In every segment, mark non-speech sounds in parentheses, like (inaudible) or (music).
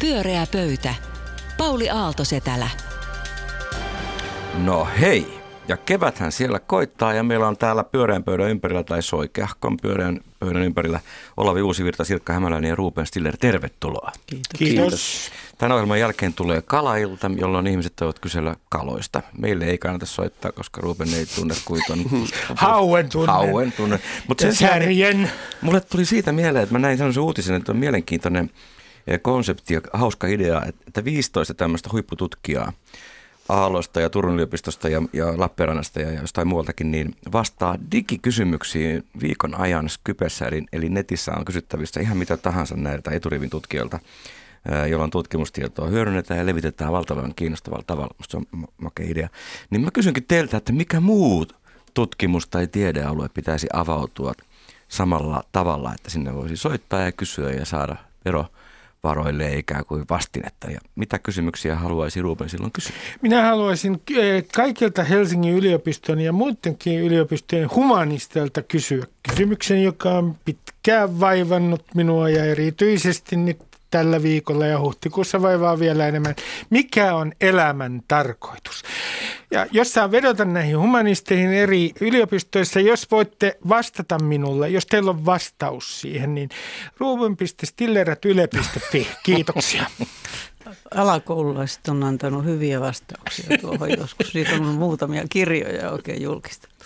Pyöreä pöytä. Pauli Aaltosetälä. No hei, ja keväthän siellä koittaa ja meillä on täällä pyöreän pöydän ympärillä tai soikeahkon pyöreän pöydän ympärillä Olavi Uusivirta, Sirkka Hämäläinen ja Ruben Stiller. Tervetuloa. Kiitos. Kiitos. Tämän ohjelman jälkeen tulee kalailta, jolloin ihmiset voivat kysellä kaloista. Meille ei kannata soittaa, koska Ruben ei tunne kuiton. (laughs) Hauen tunne. Hauen tunne. Mutta Ja särjen. Mulle tuli siitä mieleen, että mä näin sellaisen uutisen, että on mielenkiintoinen konsepti ja hauska idea, että 15 tämmöistä huippututkijaa Aallosta ja Turun yliopistosta ja, ja Lappeenrannasta ja jostain muualtakin, niin vastaa digikysymyksiin viikon ajan Skypessä, eli, eli netissä on kysyttävissä ihan mitä tahansa näiltä eturivin tutkijoilta, jolloin tutkimustietoa hyödynnetään ja levitetään valtavan kiinnostavalla tavalla. Musta se on ma- makea idea. Niin mä kysynkin teiltä, että mikä muu tutkimus tai tiedealue pitäisi avautua samalla tavalla, että sinne voisi soittaa ja kysyä ja saada verovaroille ikään kuin vastinetta. Ja mitä kysymyksiä haluaisi Ruben silloin kysyä? Minä haluaisin eh, kaikilta Helsingin yliopiston ja muidenkin yliopistojen humanisteilta kysyä kysymyksen, joka on pitkään vaivannut minua ja erityisesti nyt tällä viikolla ja huhtikuussa vaivaa vielä enemmän. Mikä on elämän tarkoitus? Ja jos saa vedota näihin humanisteihin eri yliopistoissa, jos voitte vastata minulle, jos teillä on vastaus siihen, niin ruben.stillerat.yle.fi. Kiitoksia. (laughs) Alakoululaiset on antanut hyviä vastauksia tuohon (laughs) joskus. Siitä on muutamia kirjoja oikein julkistettu.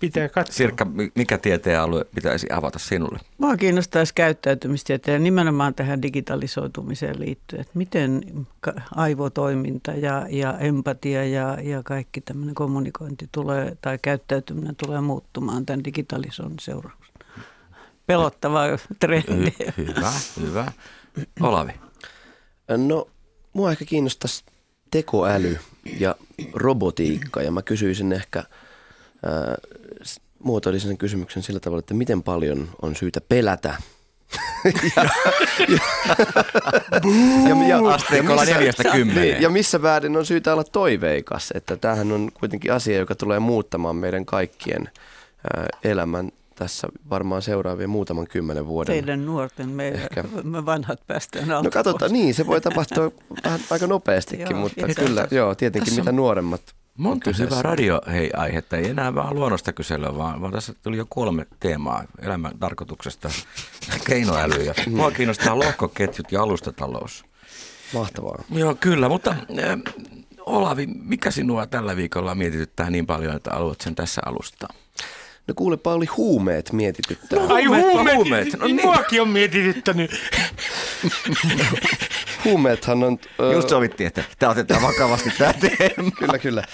Pitää katsoa. Sirkka, mi- mikä tieteenalue pitäisi avata sinulle? Mua kiinnostaisi käyttäytymistieteen ja nimenomaan tähän digitalisoitumiseen liittyen, että miten aivotoiminta ja, ja empatia ja, ja kaikki tämmöinen kommunikointi tulee tai käyttäytyminen tulee muuttumaan tämän digitalisoinnin seurauksena. Pelottava trendi. Hy- hyvä, hyvä. Olavi. No, mua ehkä kiinnostaisi tekoäly ja robotiikka ja mä kysyisin ehkä, ää, s- muotoilisin sen kysymyksen sillä tavalla, että miten paljon on syytä pelätä ja, ja, ja, Asteikolla missä- neljästä kymmeneen. Niin, ja missä väärin on syytä olla toiveikas, että tämähän on kuitenkin asia, joka tulee muuttamaan meidän kaikkien ää, elämän tässä varmaan seuraavien muutaman kymmenen vuoden. Teidän nuorten, me, Ehkä. me vanhat päästään alta No katsotaan, pois. niin, se voi tapahtua (laughs) vähän aika nopeastikin, Joo, mutta itse kyllä, asiassa. joo, tietenkin Tässä mitä nuoremmat on Monta hyvää radio hei, aihetta, ei enää vaan luonnosta kysellä, vaan, vaan tässä tuli jo kolme teemaa elämän tarkoituksesta, (laughs) keinoäly ja mua kiinnostaa lohkoketjut ja alustatalous. Mahtavaa. Joo, kyllä, mutta äh, Olavi, mikä sinua tällä viikolla mietityttää niin paljon, että haluat sen tässä alustaa? No kuule Pauli, huumeet mietityttää. Ai Huumeet, huumeet, huumeet. No niin. muakin on mietityttänyt. Huumeethan on... ö, Just sovittiin, että tämä otetaan vakavasti tämä teema. Kyllä, kyllä.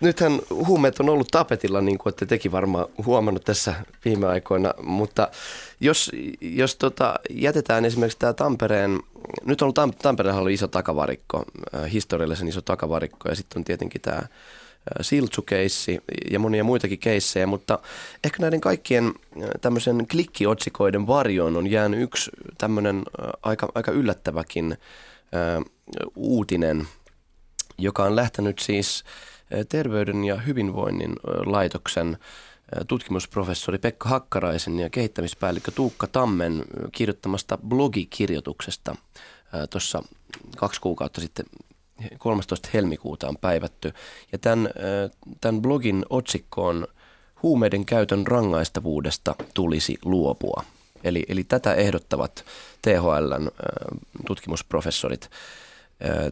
Nythän huumeet on ollut tapetilla, niin kuin olette tekin varmaan huomannut tässä viime aikoina, mutta jos, jos tota, jätetään esimerkiksi tämä Tampereen, nyt on ollut Tam- Tampereella ollut iso takavarikko, historiallisen iso takavarikko, ja sitten on tietenkin tämä Siltsu-keissi ja monia muitakin keissejä, mutta ehkä näiden kaikkien äh, tämmöisen klikkiotsikoiden varjoon on jäänyt yksi tämmöinen äh, aika, aika yllättäväkin äh, uutinen, joka on lähtenyt siis Terveyden ja hyvinvoinnin laitoksen tutkimusprofessori Pekka Hakkaraisen ja kehittämispäällikkö Tuukka Tammen kirjoittamasta blogikirjoituksesta tuossa kaksi kuukautta sitten 13. helmikuuta on päivätty. Ja tämän, tämän blogin otsikko on Huumeiden käytön rangaistavuudesta tulisi luopua. Eli, eli tätä ehdottavat THLn tutkimusprofessorit.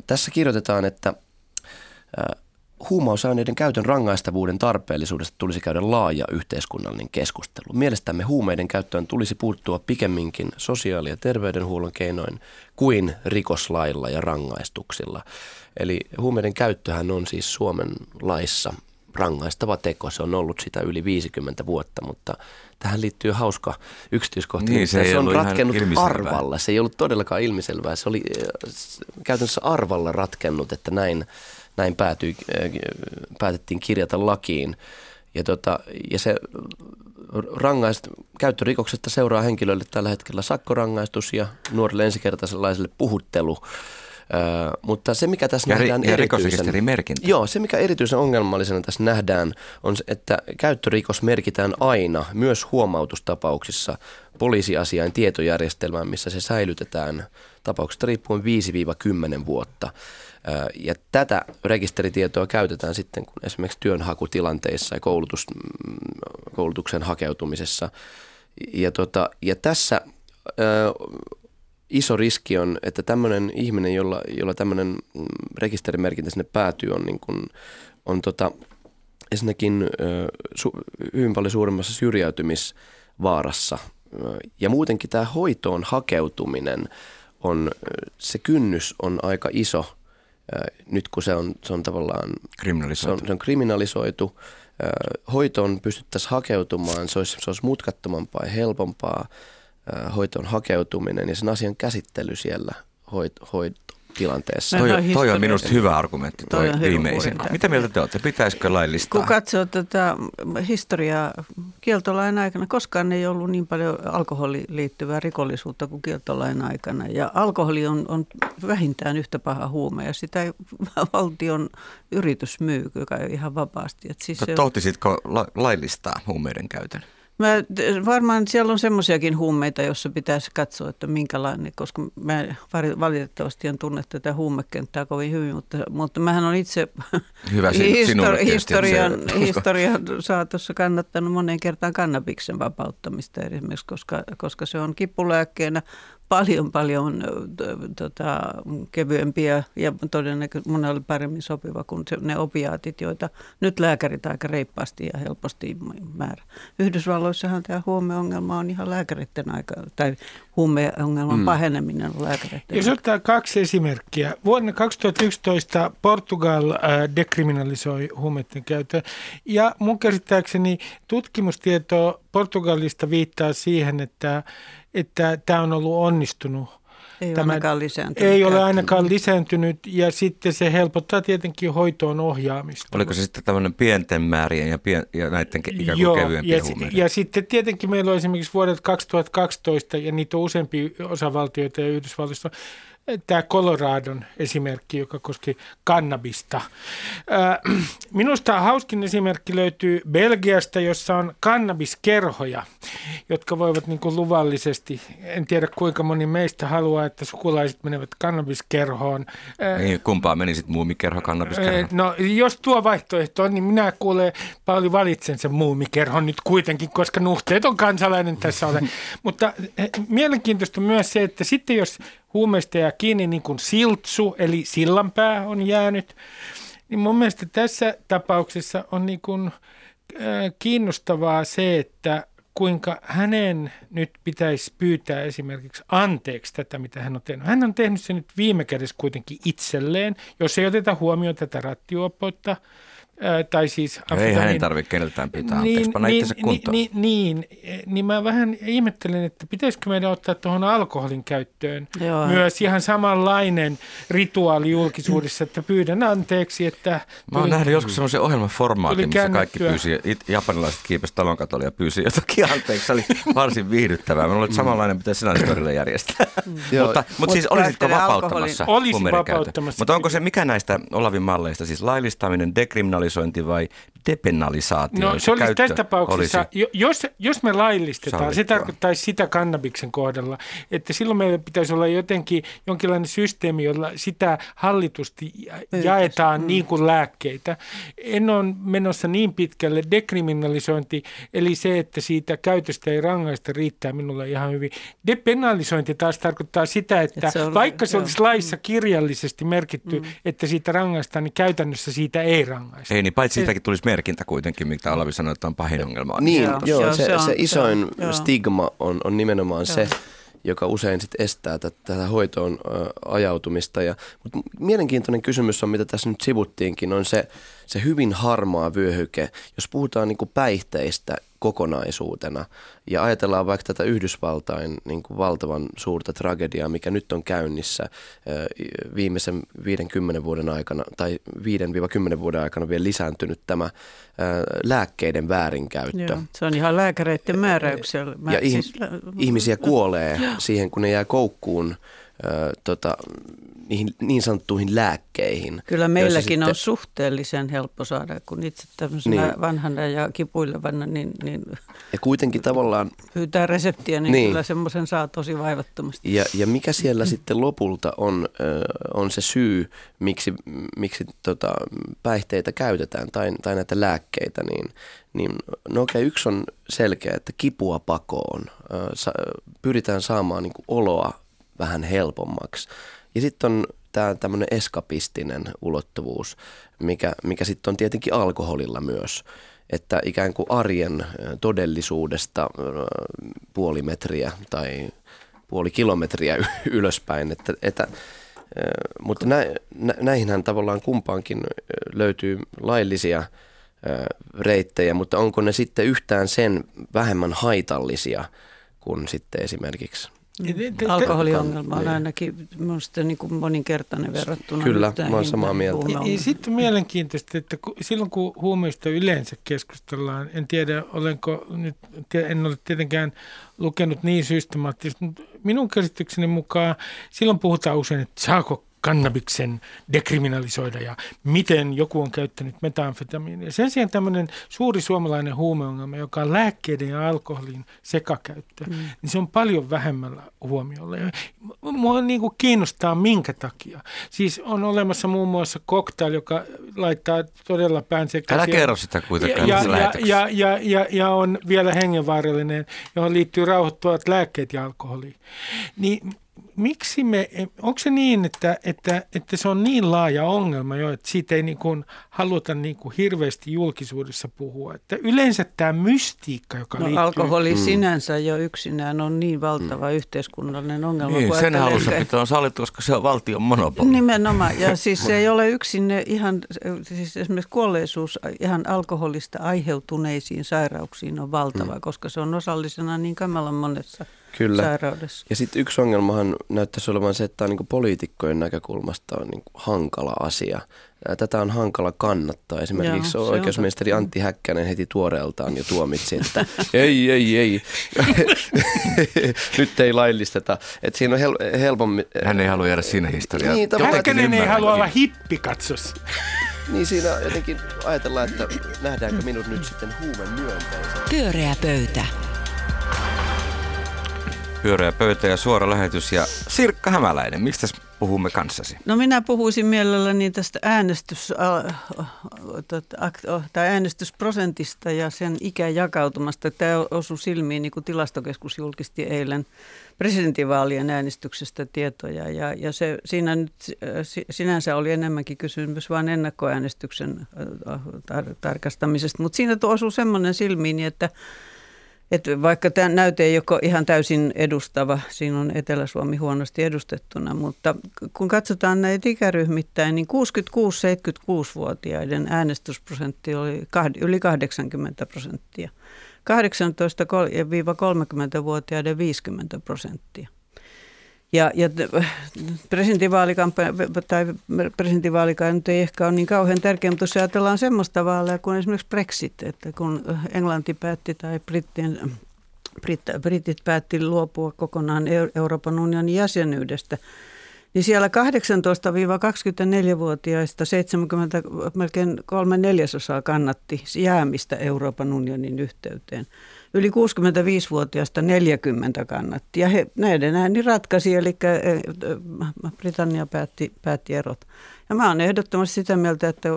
Tässä kirjoitetaan, että huumausaineiden käytön rangaistavuuden tarpeellisuudesta tulisi käydä laaja yhteiskunnallinen keskustelu. Mielestämme huumeiden käyttöön tulisi puuttua pikemminkin sosiaali- ja terveydenhuollon keinoin kuin rikoslailla ja rangaistuksilla. Eli huumeiden käyttöhän on siis Suomen laissa rangaistava teko. Se on ollut sitä yli 50 vuotta, mutta tähän liittyy hauska yksityiskohta. Niin, se se on ratkennut arvalla. Se ei ollut todellakaan ilmiselvää. Se oli äh, käytännössä arvalla ratkennut, että näin, näin päätyi, äh, päätettiin kirjata lakiin. Ja, tota, ja se rangaist, käyttörikoksesta seuraa henkilölle tällä hetkellä sakkorangaistus ja nuorille ensikertaiselaiselle puhuttelu mutta se, mikä tässä ja, nähdään ja erityisen. Joo, se mikä erityisen ongelmallisena tässä nähdään on se, että käyttörikos merkitään aina, myös huomautustapauksissa, poliisiasiain tietojärjestelmään, missä se säilytetään tapauksesta riippuen 5-10 vuotta. Ja tätä rekisteritietoa käytetään sitten kun esimerkiksi työnhakutilanteissa ja koulutus, mm, koulutuksen hakeutumisessa. Ja, tota, ja tässä iso riski on, että tämmöinen ihminen, jolla, jolla tämmöinen mm, rekisterimerkintä sinne päätyy, on, niin kuin, on tota, ensinnäkin su, hyvin paljon suuremmassa syrjäytymisvaarassa. Ja muutenkin tämä hoitoon hakeutuminen, on, se kynnys on aika iso nyt kun se on, se on tavallaan kriminalisoitu. Se on, se on kriminalisoitu. Hoitoon pystyttäisiin hakeutumaan, se olisi, se olisi mutkattomampaa ja helpompaa hoitoon hakeutuminen ja sen asian käsittely siellä hoit, hoit, tilanteessa. Toi, on, toi on minusta hyvä argumentti, toi, toi viimeisin. Mitä mieltä te olette? Pitäisikö laillistaa? Kun katsoo tätä historiaa kieltolain aikana, koskaan ei ollut niin paljon alkoholiin liittyvää rikollisuutta kuin kieltolain aikana. Ja alkoholi on, on vähintään yhtä paha huume ja sitä ei (laughs) valtion yritys myy ihan vapaasti. Et siis Tohtisitko la- laillistaa huumeiden käytön? Mä, varmaan siellä on semmoisiakin huumeita, joissa pitäisi katsoa, että minkälainen, koska mä valitettavasti en tunne tätä huumekenttää kovin hyvin, mutta, mutta mähän on itse (laughs) Hyvä histori- historian, historian saatossa kannattanut moneen kertaan kannabiksen vapauttamista esimerkiksi, koska, koska se on kipulääkkeenä paljon paljon tota, kevyempiä ja todennäköisesti monelle paremmin sopiva kuin ne opiaatit, joita nyt lääkärit aika reippaasti ja helposti määrä. Yhdysvalloissahan tämä huumeongelma on ihan lääkäreiden aika, tai huumeongelman mm. paheneminen on lääkäreiden Jos ottaa kaksi esimerkkiä. Vuonna 2011 Portugal äh, dekriminalisoi huumeiden käytön ja mun käsittääkseni tutkimustieto Portugalista viittaa siihen, että että tämä on ollut onnistunut. Ei, tämä, ainakaan lisääntynyt. ei ole ainakaan lisääntynyt ja sitten se helpottaa tietenkin hoitoon ohjaamista. Oliko se sitten tämmöinen pienten määrien ja, pien, ja näiden ikään kuin Joo, kevyempien ja, ja sitten tietenkin meillä on esimerkiksi vuodet 2012 ja niitä on useampia osavaltioita ja Yhdysvalloista tämä Coloradon esimerkki, joka koski kannabista. Minusta hauskin esimerkki löytyy Belgiasta, jossa on kannabiskerhoja, jotka voivat niin kuin luvallisesti, en tiedä kuinka moni meistä haluaa, että sukulaiset menevät kannabiskerhoon. Niin, kumpaa menisit muumikerho, kannabiskerho? No, jos tuo vaihtoehto on, niin minä kuulen paljon valitsen sen muumikerhon nyt kuitenkin, koska nuhteet on kansalainen tässä olen. (laughs) Mutta mielenkiintoista myös se, että sitten jos huumeista ja kiinni niin kuin siltsu, eli sillanpää on jäänyt. Niin mun mielestä tässä tapauksessa on niin kuin, äh, kiinnostavaa se, että kuinka hänen nyt pitäisi pyytää esimerkiksi anteeksi tätä, mitä hän on tehnyt. Hän on tehnyt sen nyt viime kädessä kuitenkin itselleen, jos ei oteta huomioon tätä tai siis Ei hänen tarvitse keneltään pitää niin, anteeksi, panna niin, kuntoon. Niin, niin, niin, mä vähän ihmettelen, että pitäisikö meidän ottaa tuohon alkoholin käyttöön Joo. myös ihan samanlainen rituaali julkisuudessa, että pyydän anteeksi, että... Mä oon nähnyt joskus semmoisen ohjelmaformaatin, missä kaikki pyysi, japanilaiset kiipesi talonkatolle ja pyysi jotakin anteeksi. Se oli varsin viihdyttävää. Mä luulen, että samanlainen pitäisi sinä järjestää. mutta, mutta siis olisitko vapauttamassa Olisi vapauttamassa. Mutta onko se mikä näistä Olavin malleista, siis laillistaminen, dekriminalisointi, kriminalisointi vai depenalisaatio? No se olisi tässä tapauksessa, olisi... jos, jos me laillistetaan, Sallittua. se tarkoittaisi sitä kannabiksen kohdalla, että silloin meillä pitäisi olla jotenkin jonkinlainen systeemi, jolla sitä hallitusti jaetaan mm. niin kuin lääkkeitä. En ole menossa niin pitkälle. Dekriminalisointi, eli se, että siitä käytöstä ei rangaista, riittää minulle ihan hyvin. Depenalisointi taas tarkoittaa sitä, että, että se on, vaikka se olisi laissa kirjallisesti merkitty, mm. että siitä rangaistaan, niin käytännössä siitä ei rangaista. Ei, niin paitsi siitäkin tulisi merkintä kuitenkin, mitä Olavi sanoi, että on pahin ongelma. Niin, joo, joo se, se, se isoin se on, stigma on, on nimenomaan joo. se, joka usein sit estää tätä, tätä hoitoon ajautumista. Ja, mutta mielenkiintoinen kysymys on, mitä tässä nyt sivuttiinkin, on se, se hyvin harmaa vyöhyke. Jos puhutaan niin kuin päihteistä kokonaisuutena ja ajatellaan vaikka tätä Yhdysvaltain niin kuin valtavan suurta tragediaa, mikä nyt on käynnissä viimeisen 50 vuoden aikana tai 5-10 vuoden aikana vielä lisääntynyt tämä lääkkeiden väärinkäyttö. Joo, se on ihan lääkäreiden määräyksellä. Mä, ja siis, ihmisiä kuolee siihen, kun ne jää koukkuun tota, niihin niin sanottuihin lääkkeihin. Kyllä meilläkin sitten... on suhteellisen helppo saada, kun itse tämmöisenä niin. vanhana ja kipuilevana, niin, niin ja kuitenkin tavallaan... Pyytää reseptiä, niin, niin. kyllä semmoisen saa tosi vaivattomasti. Ja, ja mikä siellä sitten lopulta on, on se syy, miksi, miksi tota, päihteitä käytetään tai, tai näitä lääkkeitä, niin, niin no okei, okay, yksi on selkeä, että kipua pakoon. Pyritään saamaan niin kuin oloa vähän helpommaksi. Ja sitten on tämä tämmöinen eskapistinen ulottuvuus, mikä, mikä sitten on tietenkin alkoholilla myös. Että ikään kuin arjen todellisuudesta puoli metriä tai puoli kilometriä (laughs) ylöspäin. Että, että, mutta nä, nä, näihinhän tavallaan kumpaankin löytyy laillisia reittejä, mutta onko ne sitten yhtään sen vähemmän haitallisia kuin sitten esimerkiksi. Alkoholiongelma on niin. ainakin minusta niin kuin moninkertainen verrattuna. Kyllä, mä olen samaa mieltä. Ja, sitten mielenkiintoista, että silloin kun huumeista yleensä keskustellaan, en tiedä olenko nyt, en ole tietenkään lukenut niin systemaattisesti, mutta minun käsitykseni mukaan silloin puhutaan usein, että saako kannabiksen dekriminalisoida ja miten joku on käyttänyt metamfetamiinia. Sen sijaan tämmöinen suuri suomalainen huumeongelma, joka on lääkkeiden ja alkoholin sekakäyttö, mm. niin se on paljon vähemmällä huomiolla. Ja mua niin kuin kiinnostaa minkä takia. Siis on olemassa muun muassa cocktail, joka laittaa todella pään sekaisin. Älä kerro sitä kuitenkaan. Ja, ja, ja, ja, ja, ja on vielä hengenvaarallinen, johon liittyy rauhoittuvat lääkkeet ja alkoholi. Niin miksi me, onko se niin, että, että, että se on niin laaja ongelma jo, että siitä ei niin kuin haluta niin kuin hirveästi julkisuudessa puhua. Että yleensä tämä mystiikka, joka no, liittyy... alkoholi mm. sinänsä jo yksinään on niin valtava mm. yhteiskunnallinen ongelma. Niin, sen halussa pitää on sallittu, koska se on valtion monopoli. Nimenomaan, ja siis se ei (laughs) ole yksin ihan, siis esimerkiksi kuolleisuus ihan alkoholista aiheutuneisiin sairauksiin on valtava, mm. koska se on osallisena niin kamalan monessa Kyllä. sairaudessa. Ja sitten yksi ongelmahan näyttäisi olevan se, että tämä on niin poliitikkojen näkökulmasta on niin hankala asia. Tätä on hankala kannattaa. Esimerkiksi Joo, oikeusministeri on Antti Häkkänen heti tuoreeltaan jo tuomitsi, että (laughs) ei, ei, ei, (laughs) nyt ei laillisteta. Että siinä on hel- helpommin... Hän ei halua jäädä siinä historiaan. Niin, Häkkänen ei halua olla hippi, katsos. (laughs) Niin siinä jotenkin ajatellaan, että nähdäänkö minut nyt sitten huumen myönteisen. Pyöreä pöytä pyöreä pöytä ja suora lähetys. Ja Sirkka Hämäläinen, mistä puhumme kanssasi? No minä puhuisin mielelläni tästä äänestys, äh, tai äänestysprosentista ja sen ikäjakautumasta. Tämä osui silmiin, niin kuin tilastokeskus julkisti eilen presidentinvaalien äänestyksestä tietoja. Ja, ja se, siinä nyt sinänsä oli enemmänkin kysymys vain ennakkoäänestyksen tar- tarkastamisesta. Mutta siinä osui semmoinen silmiin, että että vaikka tämä näyte ei ole ihan täysin edustava, siinä on Etelä-Suomi huonosti edustettuna, mutta kun katsotaan näitä ikäryhmittäin, niin 66-76-vuotiaiden äänestysprosentti oli yli 80 prosenttia. 18-30-vuotiaiden 50 prosenttia. Ja, ja tai presidentinvaalikaan nyt ei ehkä ole niin kauhean tärkeä, mutta jos ajatellaan semmoista vaaleja kuin esimerkiksi Brexit, että kun Englanti päätti tai Brittien, Brit, Britit päätti luopua kokonaan Euroopan unionin jäsenyydestä, niin siellä 18-24-vuotiaista 70, melkein kolme neljäsosaa kannatti jäämistä Euroopan unionin yhteyteen yli 65-vuotiaasta 40 kannatti. Ja he, näiden ääni ratkaisi, eli Britannia päätti, päätti erot. Ja mä oon ehdottomasti sitä mieltä, että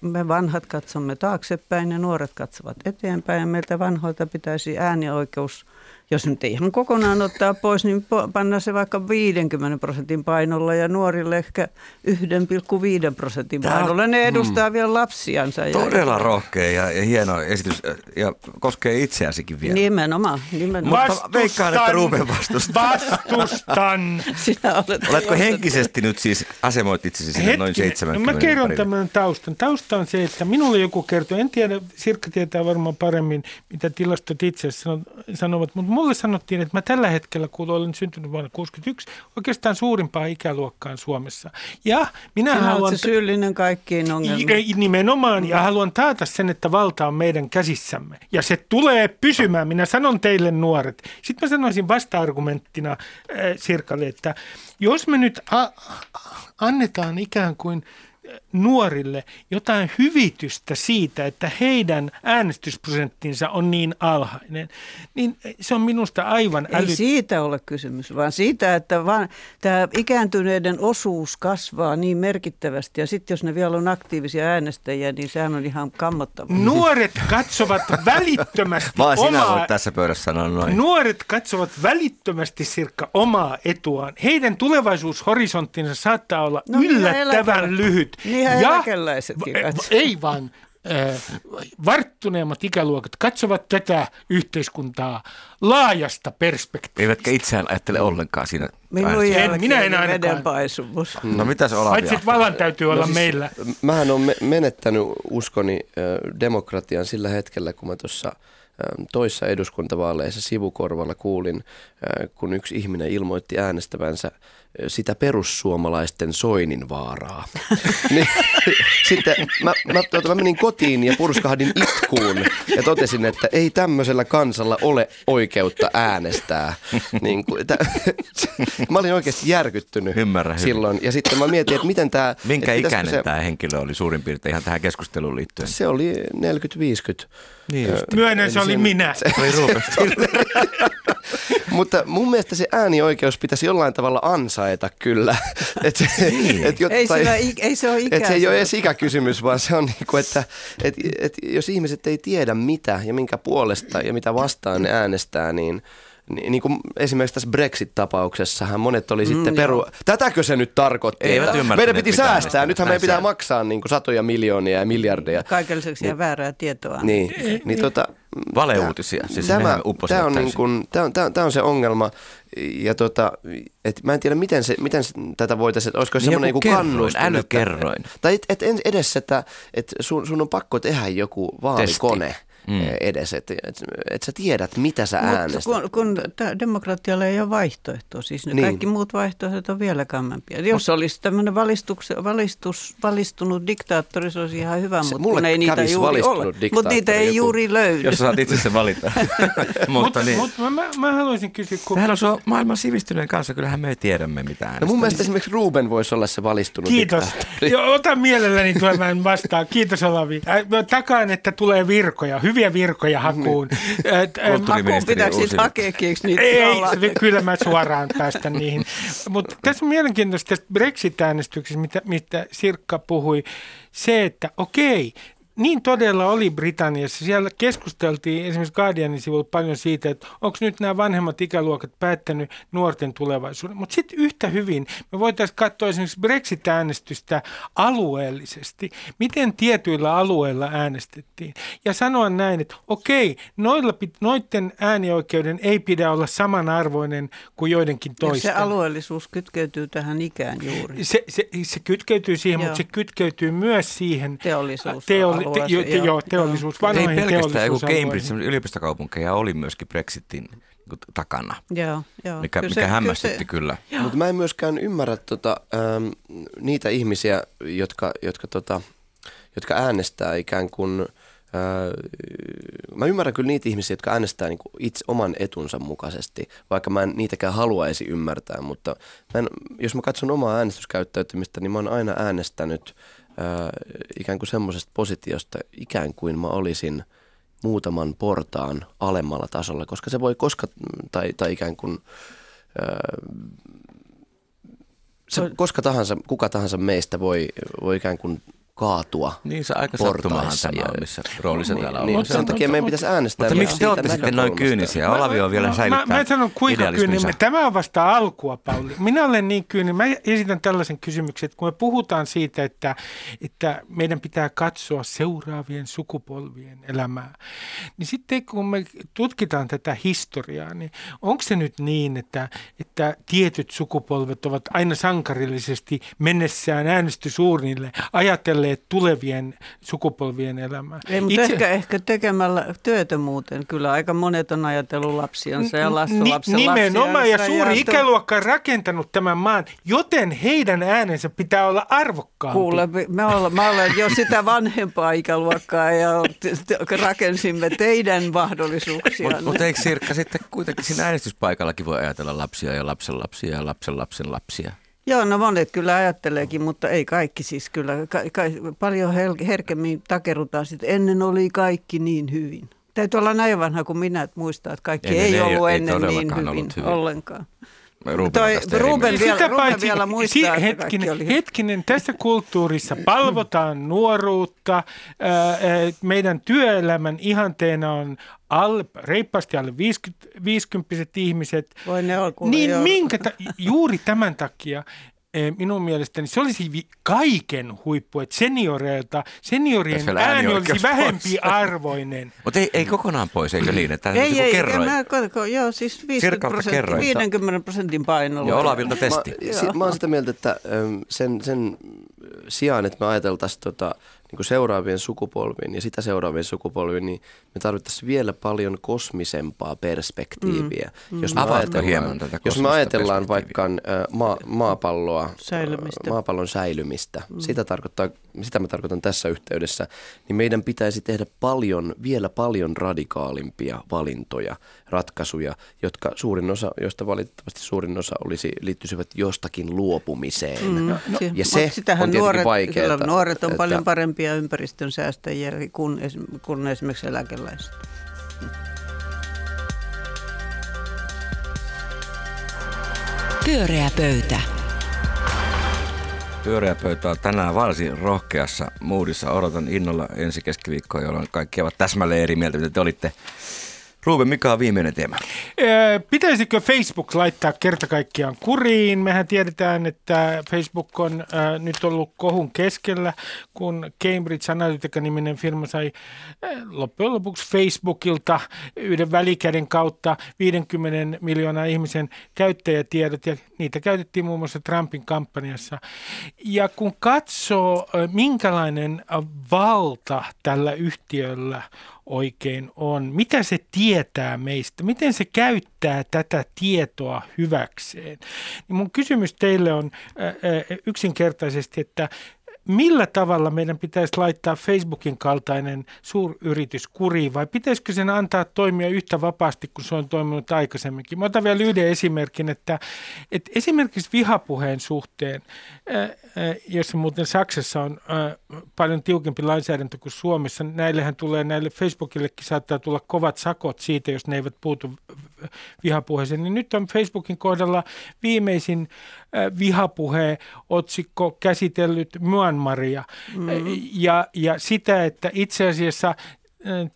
me vanhat katsomme taaksepäin ja nuoret katsovat eteenpäin. Ja meiltä vanhoilta pitäisi äänioikeus jos nyt ei ihan kokonaan ottaa pois, niin panna se vaikka 50 prosentin painolla ja nuorille ehkä 1,5 prosentin painolla. Ne edustaa mm. vielä lapsiansa. Todella ja, rohkea ja, ja hieno esitys ja koskee itseäsikin vielä. Nimenomaan. nimenomaan. Mutta veikkaan, että Ruben vastustaa. Vastustan. Sinä olet Oletko henkisesti nyt siis asemoit itsesi sinne noin 70 no Mä kerron parille. tämän taustan. Tausta on se, että minulle joku kertoo, en tiedä, Sirkka tietää varmaan paremmin, mitä tilastot itse sanovat, mutta mulle sanottiin, että mä tällä hetkellä, kun olen syntynyt vuonna 61, oikeastaan suurimpaan ikäluokkaan Suomessa. Ja minä Sinä haluan... se syyllinen kaikkiin ongelmiin. Nimenomaan, ja haluan taata sen, että valta on meidän käsissämme. Ja se tulee pysymään. Minä sanon teille nuoret. Sitten mä sanoisin vasta-argumenttina äh, Sirkalle, että jos me nyt a- annetaan ikään kuin nuorille jotain hyvitystä siitä, että heidän äänestysprosenttinsa on niin alhainen, niin se on minusta aivan Ei siitä ole kysymys, vaan siitä, että vaan tämä ikääntyneiden osuus kasvaa niin merkittävästi. Ja sitten jos ne vielä on aktiivisia äänestäjiä, niin sehän on ihan kammottavaa. (laughs) Nuoret katsovat välittömästi Vaan sinä omaa... voit tässä pöydässä sanoa noin. Nuoret katsovat välittömästi Sirkka omaa etuaan. Heidän tulevaisuushorisonttinsa saattaa olla No no, niin, yllättävän eläke- lyhyt. Niinhän eläkeläisetkin v- katsoo. Ei vaan. äh, Varttuneemmat ikäluokat katsovat tätä yhteiskuntaa laajasta perspektiivistä. Eivätkä itseään ajattele ollenkaan siinä. Minun. En, minä en ainakaan. vedenpaisumus. No mitäs Olavi Paitsi, että vallan täytyy olla No siis- meillä. Mähän on me- menettänyt uskoni demokratian sillä hetkellä, kun mä tuossa toissa eduskuntavaaleissa sivukorvalla kuulin, kun yksi ihminen ilmoitti äänestävänsä sitä perussuomalaisten Soinin vaaraa. (laughs) niin, sitten mä, mä, tuota, mä menin kotiin ja purskahdin itkuun ja totesin, että ei tämmöisellä kansalla ole oikeutta äänestää. niin kuin, tä, (laughs) mä olin oikeasti järkyttynyt Ymmärrän hyvin. silloin. Ja sitten mä mietin, että miten tämä... Minkä että ikäinen se- tämä henkilö oli suurin piirtein ihan tähän keskusteluun liittyen? se oli 40-50. Niin. Myönnän, se oli minä. Oli ruupesti. (laughs) (laughs) Mutta mun mielestä se äänioikeus pitäisi jollain tavalla ansaita kyllä. (laughs) Et, et, jot- Ei, tai- sillä, ei se ole ikää. et se ei ole edes ikäkysymys, vaan se on niin kuin, että et, et, jos ihmiset ei tiedä mitä ja minkä puolesta ja mitä vastaan ne äänestää, niin niin, niin kuin esimerkiksi tässä Brexit-tapauksessahan monet oli sitten Mm, peru... Tätäkö se nyt tarkoitti? Eivät Meidän piti säästää, äänestivät. nythän meidän pitää maksaa niin kuin satoja miljoonia ja miljardeja. Kaiken lisäksi ihan väärää tietoa. Niin, niin tota, Valeuutisia. Siis tämä, nehän upposivat tämä, on niin kuin, tämä, on, tämä, tämä on se ongelma. Ja tota, et mä en tiedä, miten, se, miten se, tätä voitaisiin, että olisiko Niin semmoinen joku kerroin, kannustin. älykerroin. Että, tai et, et edes, että et sun, sun on pakko tehdä joku vaalikone mm. edes, että et, et sä tiedät, mitä sä Mutta äänestät. kun, kun demokratialla ei ole vaihtoehtoa, siis ne Niin. kaikki muut vaihtoehdot on vielä kammempia. Jos olisi tämmöinen valistus, valistus, valistunut diktaattori, se olisi ihan hyvä, Se- mutta mulle kun ei niitä juuri ole. Mutta niitä ei joku. juuri löydy. Jos saat itse sen valita. (laughs) mutta niin. mut, mä, mä, mä haluaisin kysyä, kun Tähän on sua maailman sivistyneen kanssa, kyllähän me tiedämme mitä äänestää. No mun mielestä esimerkiksi Ruben voisi olla se valistunut Kiitos. diktaattori. Joo, ota mielelläni tuon vastaan. Kiitos Olavi. Takaan, että tulee virkoja, hyviä virkoja hakuun. Kulttuuri- Hakuun pitääkö Uusila. hakeekin, eikö niitä ei, olla? kyllä mä suoraan päästän niihin. Mutta tässä on mielenkiintoista tästä Brexit-äänestyksessä, mitä, mitä Sirkka puhui, se, että okei, niin todella oli Britanniassa. Siellä keskusteltiin esimerkiksi Guardianin sivulla paljon siitä, että onko nyt nämä vanhemmat ikäluokat päättänyt nuorten tulevaisuuden. Mutta sitten yhtä hyvin me voitaisiin katsoa esimerkiksi Brexit-äänestystä alueellisesti. Miten tietyillä alueilla äänestettiin. Ja sanoa näin, että okei, noilla, noiden äänioikeuden ei pidä olla samanarvoinen kuin joidenkin Ja toisten. se alueellisuus kytkeytyy tähän ikään juuri. Se, se, se kytkeytyy siihen, Joo. mutta se kytkeytyy myös siihen Teollisuus- teoli, te, jo, te, joo. joo, teollisuus, ei vanhoihin pelkästään, kun. Cambridge yliopistokaupunkeja oli myöskin Brexitin niin kuin takana, Joo, joo. mikä, Kyllä mikä se- hämmästytti kyllä kyllä. Mutta mä en myöskään ymmärrä tota, ähm, niitä ihmisiä, jotka, jotka, tota, jotka äänestää ikään kuin, äh, mä ymmärrän kyllä niitä ihmisiä, jotka äänestää niin itse oman etunsa mukaisesti, vaikka mä en niitäkään haluaisi ymmärtää, mutta mä en, jos mä katson omaa äänestyskäyttäytymistä, niin mä oon aina äänestänyt ikään kuin semmoisesta positiosta, ikään kuin mä olisin muutaman portaan alemmalla tasolla, koska se voi koska, tai, tai ikään kuin se, koska tahansa, kuka tahansa meistä voi, voi ikään kuin kaatua. Niin se aika sattumahan tämä on, missä roolissa niin, täällä on. niin, Mutta- sen takia meidän pitäisi äänestää. Mutta miksi te olette sitten noin kyynisiä? Olavi on vielä mä, säilyttää mä, mä sanon kuinka kyyninen. Tämä on vasta alkua, Pauli. Minä olen niin kyyninen. Mä esitän tällaisen kysymyksen, että kun me puhutaan siitä, että, että meidän pitää katsoa seuraavien sukupolvien elämää, niin sitten kun me tutkitaan tätä historiaa, niin onko se nyt niin, että, että tietyt sukupolvet ovat aina sankarillisesti mennessään äänestysuurnille ajatelleet, suunnitelleet tulevien sukupolvien elämää. Ei, mutta Itse... ehkä, ehkä tekemällä työtä muuten. Kyllä aika monet on ajatellut lapsiansa ja lastenlapsen Ni, Nimenomaan ja suuri ja ikäluokka on rakentanut tämän maan, joten heidän äänensä pitää olla arvokkaampi. Kuule, me ollaan, mä olen jo sitä vanhempaa ikäluokkaa ja rakensimme teidän mahdollisuuksia. Mutta mut eikö Sirkka sitten kuitenkin siinä äänestyspaikallakin voi ajatella lapsia ja lapsen lapsia ja lapsen lapsen lapsia? Joo, no monet kyllä ajatteleekin, mutta ei kaikki siis kyllä. Ka- ka- paljon hel- herkemmin takerutaan sitten, ennen oli kaikki niin hyvin. Täytyy olla näin vanha kuin minä, että muistaa, että kaikki ei, ei ollut ei, ennen ei niin hyvin, hyvin ollenkaan. Ruben, Toi, Ruben, vielä, Sitä Ruben vielä muistaa, si- hetkinen, oli... hetkinen, tässä kulttuurissa palvotaan nuoruutta. Meidän työelämän ihanteena on alle, reippaasti alle 50, 50 ihmiset. Voi ne on, niin minkä ta- juuri tämän takia Eh, minun mielestäni se olisi kaiken huippu, että senioreilta, seniorien ääni olisi vähempi arvoinen. (laughs) Mutta ei, ei kokonaan pois, eikö niin? Että ei, niin ei, kerroin. Mä, joo, siis 50 prosentin, 50 prosentin painolla. Joo, Olavilta testi. Mä, mä oon sitä mieltä, että sen, sen sijaan, että me ajateltaisiin tota, niin kuin seuraavien sukupolviin ja sitä seuraavien sukupolviin, niin me tarvittaisiin vielä paljon kosmisempaa perspektiiviä. Mm. Jos, me ajatellaan, hieman tätä jos me ajatellaan vaikka äh, ma- maapalloa, säilymistä. maapallon säilymistä, mm. sitä, tarkoittaa, sitä mä tarkoitan tässä yhteydessä, niin meidän pitäisi tehdä paljon, vielä paljon radikaalimpia valintoja, ratkaisuja, jotka suurin osa, joista valitettavasti suurin osa olisi, liittyisivät jostakin luopumiseen. Mm. No, ja se on tietenkin nuoret, vaikeaa. Nuoret on että, paljon parempi parempia ympäristön säästäjiä kuin, kuin esimerkiksi eläkeläiset. Pyöreä pöytä. Pyöreä pöytä on tänään varsin rohkeassa muudissa. Odotan innolla ensi keskiviikkoa, jolloin kaikki ovat täsmälleen eri mieltä, mitä te olitte Ruben, mikä on viimeinen teema? Pitäisikö Facebook laittaa kerta kaikkiaan kuriin? Mehän tiedetään, että Facebook on nyt ollut kohun keskellä, kun Cambridge Analytica-niminen firma sai loppujen lopuksi Facebookilta yhden välikäden kautta 50 miljoonaa ihmisen käyttäjätiedot, ja niitä käytettiin muun muassa Trumpin kampanjassa. Ja kun katsoo, minkälainen valta tällä yhtiöllä oikein on, mitä se tietää meistä, miten se käyttää tätä tietoa hyväkseen. Mun kysymys teille on yksinkertaisesti, että millä tavalla meidän pitäisi laittaa Facebookin kaltainen suuryritys kuriin vai pitäisikö sen antaa toimia yhtä vapaasti kuin se on toiminut aikaisemminkin? Mä otan vielä yhden esimerkin, että, että esimerkiksi vihapuheen suhteen, jossa muuten Saksassa on paljon tiukempi lainsäädäntö kuin Suomessa, näillehän tulee, näille Facebookillekin saattaa tulla kovat sakot siitä, jos ne eivät puutu vihapuheeseen, niin nyt on Facebookin kohdalla viimeisin vihapuhe otsikko käsitellyt Myanmaria mm-hmm. ja, ja sitä, että itse asiassa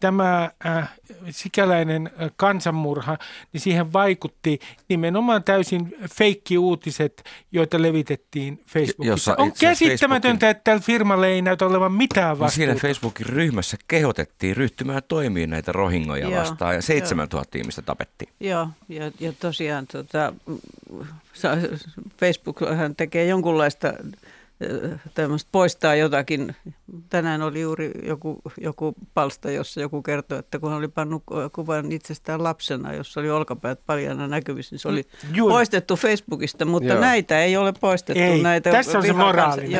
tämä äh, sikäläinen kansanmurha, niin siihen vaikutti nimenomaan täysin feikki-uutiset, joita levitettiin Facebookissa. Jossa on käsittämätöntä, Facebookin... että tällä firmalle ei näytä olevan mitään vastuuta. Niin siinä Facebookin ryhmässä kehotettiin ryhtymään toimiin näitä rohingoja Joo, vastaan ja 7000 jo. ihmistä tapettiin. Joo, ja, ja tosiaan tota, Facebook tekee jonkunlaista tämmöistä poistaa jotakin. Tänään oli juuri joku, joku palsta, jossa joku kertoi, että kun hän oli pannut kuvan itsestään lapsena, jossa oli olkapäät paljana näkyvissä, niin se oli juuri. poistettu Facebookista, mutta Joo. näitä ei ole poistettu. Ei, näitä tässä on se moraali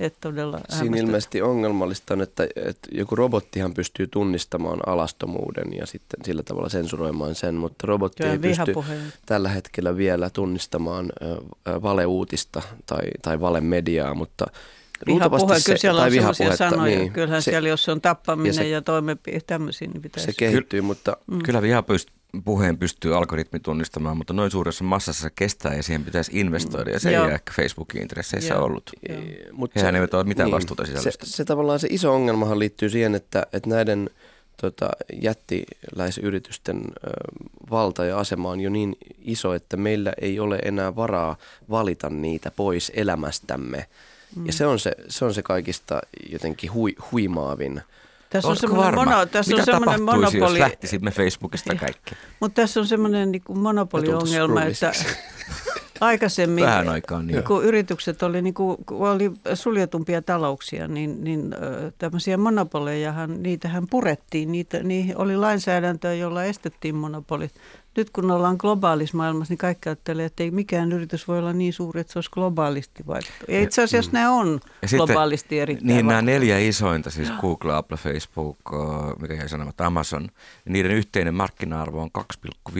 että todella Siinä ilmeisesti ongelmallista on, että, että joku robottihan pystyy tunnistamaan alastomuuden ja sitten sillä tavalla sensuroimaan sen, mutta robotti Kyllä, ei pysty tällä hetkellä vielä tunnistamaan valeuutista tai, tai valemediaa, mutta Vihapuhe, kyllä siellä on sellaisia sanoja. Niin, Kyllähän se, siellä, jos se on tappaminen ja, se, ja toimenpide tämmöisiä, niin pitäisi... Se kehittyy, mutta... Mm. Kyllä puheen pystyy algoritmi tunnistamaan, mutta noin suuressa massassa se kestää ja siihen pitäisi investoida. Ja se Joo. ei ehkä Facebookin intresseissä Joo. ollut. Mutta Hehän se, eivät ole mitään niin, vastuuta sisällöstä. Se, se tavallaan se iso ongelmahan liittyy siihen, että, että näiden tota, jättiläisyritysten ö, valta ja asema on jo niin iso, että meillä ei ole enää varaa valita niitä pois elämästämme. Mm. Ja se on se, se on se kaikista jotenkin hui, huimaavin tässä on semmoinen, mono, tässä Mitä on semmoinen monopoli. jos lähtisimme Facebookista kaikki? Mutta tässä on semmoinen niin monopoliongelma, että (laughs) aikaisemmin, Vähän aikaan, niin. kun yritykset oli, niin kun oli suljetumpia talouksia, niin, niin tämmöisiä monopolejahan, niitähän purettiin. Niitä, niihin oli lainsäädäntöä, jolla estettiin monopolit. Nyt kun ollaan globaalissa maailmassa, niin kaikki ajattelee, että ei mikään yritys voi olla niin suuri, että se olisi globaalisti vaikka. Ja itse asiassa mm. nämä on ja globaalisti sitten, erittäin Niin nämä neljä isointa, siis Google, Apple, Facebook, mikä jäi sanomatta, Amazon, niiden yhteinen markkina-arvo on 2,5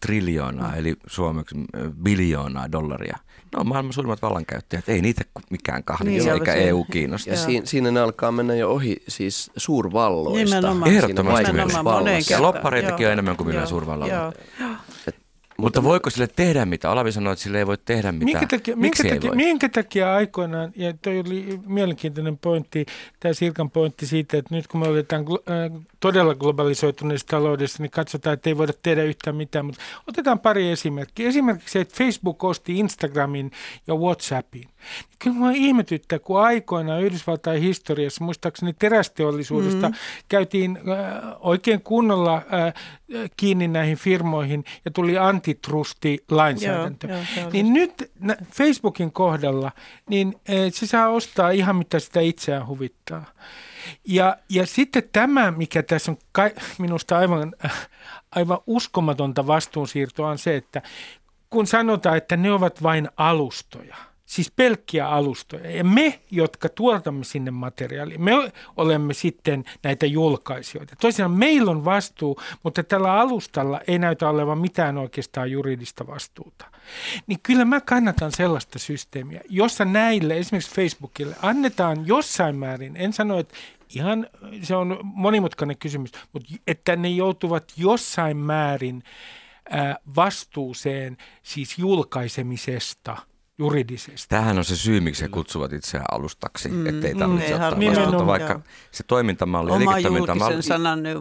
triljoonaa, eli suomeksi biljoonaa dollaria. Ne on maailman suurimmat vallankäyttäjät. Ei niitä mikään kahdeksan niin, eikä EU kiinnosta. Ja siinä, siinä ne alkaa mennä jo ohi siis suurvalloista. Nimenomaan. Ehdottomasti. Ja loppareitakin on enemmän kuin millään suurvallalla. Mutta voiko sille tehdä mitä? Olavi sanoi, että sille ei voi tehdä mitään. Minkä takia, Miksi minkä takia, minkä takia aikoinaan, ja toi oli mielenkiintoinen pointti, tämä Sirkan pointti siitä, että nyt kun me oletaan äh, todella globalisoituneessa taloudessa, niin katsotaan, että ei voida tehdä yhtään mitään. Mutta otetaan pari esimerkkiä. Esimerkiksi se, että Facebook osti Instagramin ja WhatsAppin. Kyllä minua ihmetyttää, kun aikoinaan Yhdysvaltain historiassa, muistaakseni terästeollisuudesta, mm-hmm. käytiin äh, oikein kunnolla äh, kiinni näihin firmoihin ja tuli antitrusti-lainsäädäntö. Joo, joo, niin nyt nä, Facebookin kohdalla, niin äh, se saa ostaa ihan mitä sitä itseään huvittaa. Ja, ja sitten tämä, mikä tässä on ka- minusta aivan, aivan uskomatonta vastuunsiirtoa, on se, että kun sanotaan, että ne ovat vain alustoja – Siis pelkkiä alustoja. Ja me, jotka tuotamme sinne materiaalia, me olemme sitten näitä julkaisijoita. Toisinaan meillä on vastuu, mutta tällä alustalla ei näytä olevan mitään oikeastaan juridista vastuuta. Niin kyllä mä kannatan sellaista systeemiä, jossa näille, esimerkiksi Facebookille, annetaan jossain määrin, en sano, että ihan se on monimutkainen kysymys, mutta että ne joutuvat jossain määrin vastuuseen siis julkaisemisesta – juridisesti. Tähän on se syy, miksi he kutsuvat itseään alustaksi, mm, ettei tarvitse mm, ottaa vastuuta, vaikka joo. se toimintamalli ja liiketoimintamalli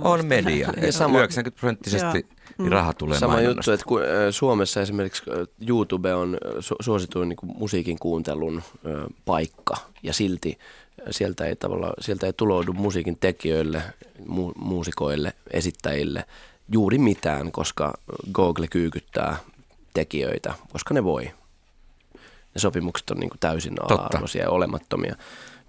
on media. Ja sama, 90 prosenttisesti niin raha tulee Sama juttu, että kun Suomessa esimerkiksi YouTube on suosituin niin musiikin kuuntelun paikka ja silti sieltä ei, tavalla, sieltä ei tuloudu musiikin tekijöille, mu- muusikoille, esittäjille juuri mitään, koska Google kyykyttää tekijöitä, koska ne voi ne sopimukset on niin kuin täysin ala-arvoisia ja olemattomia.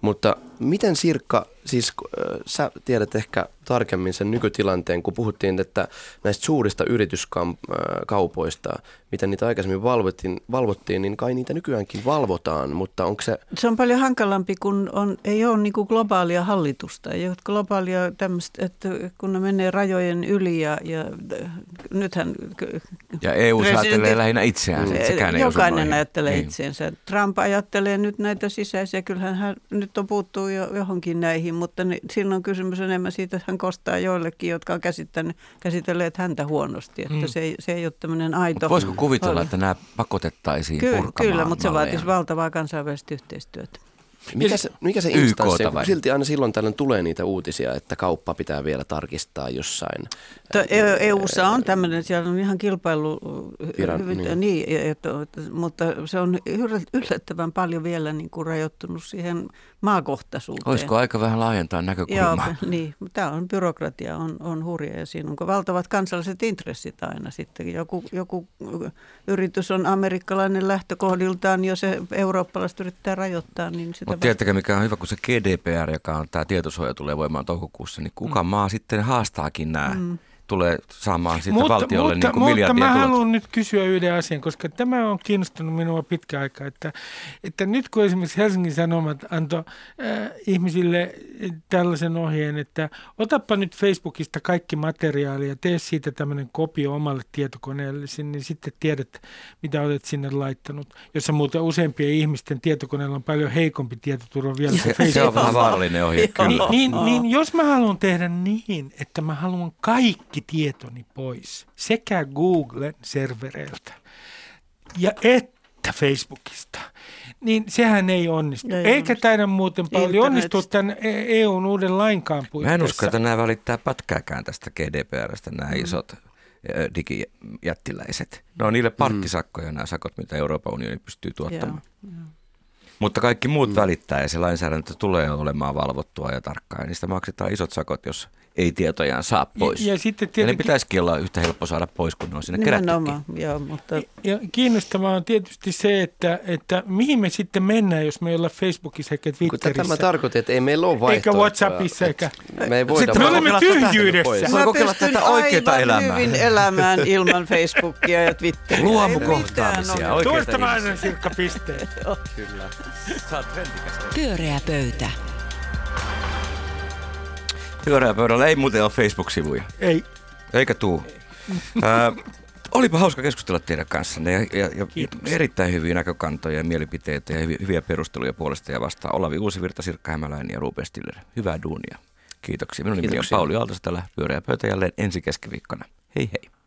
Mutta miten Sirkka, siis äh, sä tiedät ehkä tarkemmin sen nykytilanteen, kun puhuttiin että näistä suurista yrityskaupoista, miten niitä aikaisemmin valvottiin, valvottiin, niin kai niitä nykyäänkin valvotaan, mutta onko se... Se on paljon hankalampi, kun on, ei ole niin kuin globaalia hallitusta, ei ole globaalia tämmöistä, että kun ne menee rajojen yli ja, ja nythän... Ja EU ajattelee lähinnä itseään, että sekään ei Jokainen ajattelee niin. itseensä. Trump ajattelee nyt näitä sisäisiä, kyllähän hän nyt on puuttuu jo johonkin näihin, mutta ne, silloin on kysymys enemmän siitä, että hän kostaa joillekin, jotka on käsitelleet häntä huonosti. Että mm. se, ei, se ei ole tämmöinen aito... Mut voisiko kuvitella, että nämä pakotettaisiin Ky- Kyllä, mutta se vaatisi valtavaa kansainvälistä yhteistyötä. Mikä se, mikä se instanssi on? Silti aina silloin tällöin tulee niitä uutisia, että kauppa pitää vielä tarkistaa jossain. EU-ssa on tämmöinen, siellä on ihan kilpailu, Viran, hyvin, niin. Niin, että, mutta se on yllättävän paljon vielä niin kuin rajoittunut siihen maakohtaisuuteen. Olisiko aika vähän laajentaa näkökulmaa? Joo, (laughs) niin. Tämä on byrokratia, on, on hurja ja siinä on valtavat kansalliset intressit aina sitten. Joku, joku yritys on amerikkalainen lähtökohdiltaan, jos se eurooppalaiset yrittää rajoittaa, niin sitä... Mutta tiedättekö mikä on hyvä, kun se GDPR, joka on tämä tietosuoja, tulee voimaan toukokuussa, niin kuka mm. maa sitten haastaakin nämä mm tulee saamaan siitä mutta, valtiolle mutta, niin kuin Mutta mä haluan nyt kysyä yhden asian, koska tämä on kiinnostunut minua pitkä aikaa, että, että nyt kun esimerkiksi Helsingin Sanomat antoi äh, ihmisille tällaisen ohjeen, että otappa nyt Facebookista kaikki materiaali ja tee siitä tämmöinen kopio omalle tietokoneelle, niin sitten tiedät, mitä olet sinne laittanut. Jossa muuten useampien ihmisten tietokoneella on paljon heikompi tietoturva vielä se, (laughs) se, se on vähän vaarallinen ohje, kyllä. Niin, niin, niin jos mä haluan tehdä niin, että mä haluan kaikki kaikki tietoni pois sekä Googlen servereiltä ja että Facebookista, niin sehän ei onnistu. Ei Eikä onnistu. taida muuten paljon onnistua tämän EUn uuden lainkaan puitteissa. Mä en usko, että nämä välittää pätkääkään tästä GDPRstä, nämä mm. isot digijättiläiset. Ne on niille parkkisakkoja nämä sakot, mitä Euroopan unioni pystyy tuottamaan. Joo, joo. Mutta kaikki muut mm. välittää ja se lainsäädäntö tulee olemaan valvottua ja tarkkaa. Ja niistä maksetaan isot sakot, jos ei tietojaan saa pois. Ja, ja, sitten tietenkin... ja ne pitäisikin olla yhtä helppo saada pois, kun ne on sinne Nimenomaan, joo, mutta... Ja kiinnostavaa on tietysti se, että, että mihin me sitten mennään, jos me ei olla Facebookissa eikä Twitterissä. Kun tätä mä tarkoitin, että ei meillä ole vaihtoehtoja. Eikä Whatsappissa eikä... Me, ei voida sitten me olemme tyhjyydessä. Mä kokeilla tätä oikeaa elämää. hyvin elämään ilman Facebookia ja Twitteriä. Luomukohtaamisia, oikeita Tuosta mä annan sirkka pisteen. (laughs) Kyllä. Sä oot Pyöreä pöytä. Pyöreä pöydällä ei muuten ole Facebook-sivuja. Ei. Eikä tuu. Äh, olipa hauska keskustella teidän kanssanne ja, ja, ja erittäin hyviä näkökantoja ja mielipiteitä ja hyviä perusteluja puolesta ja vastaan. Olavi Uusivirta, Sirkka Hämäläinen ja Ruben Stiller. Hyvää duunia. Kiitoksia. Minun nimi on Pauli Aaltosa tällä Pyöreä pöytä jälleen ensi keskiviikkona. Hei hei.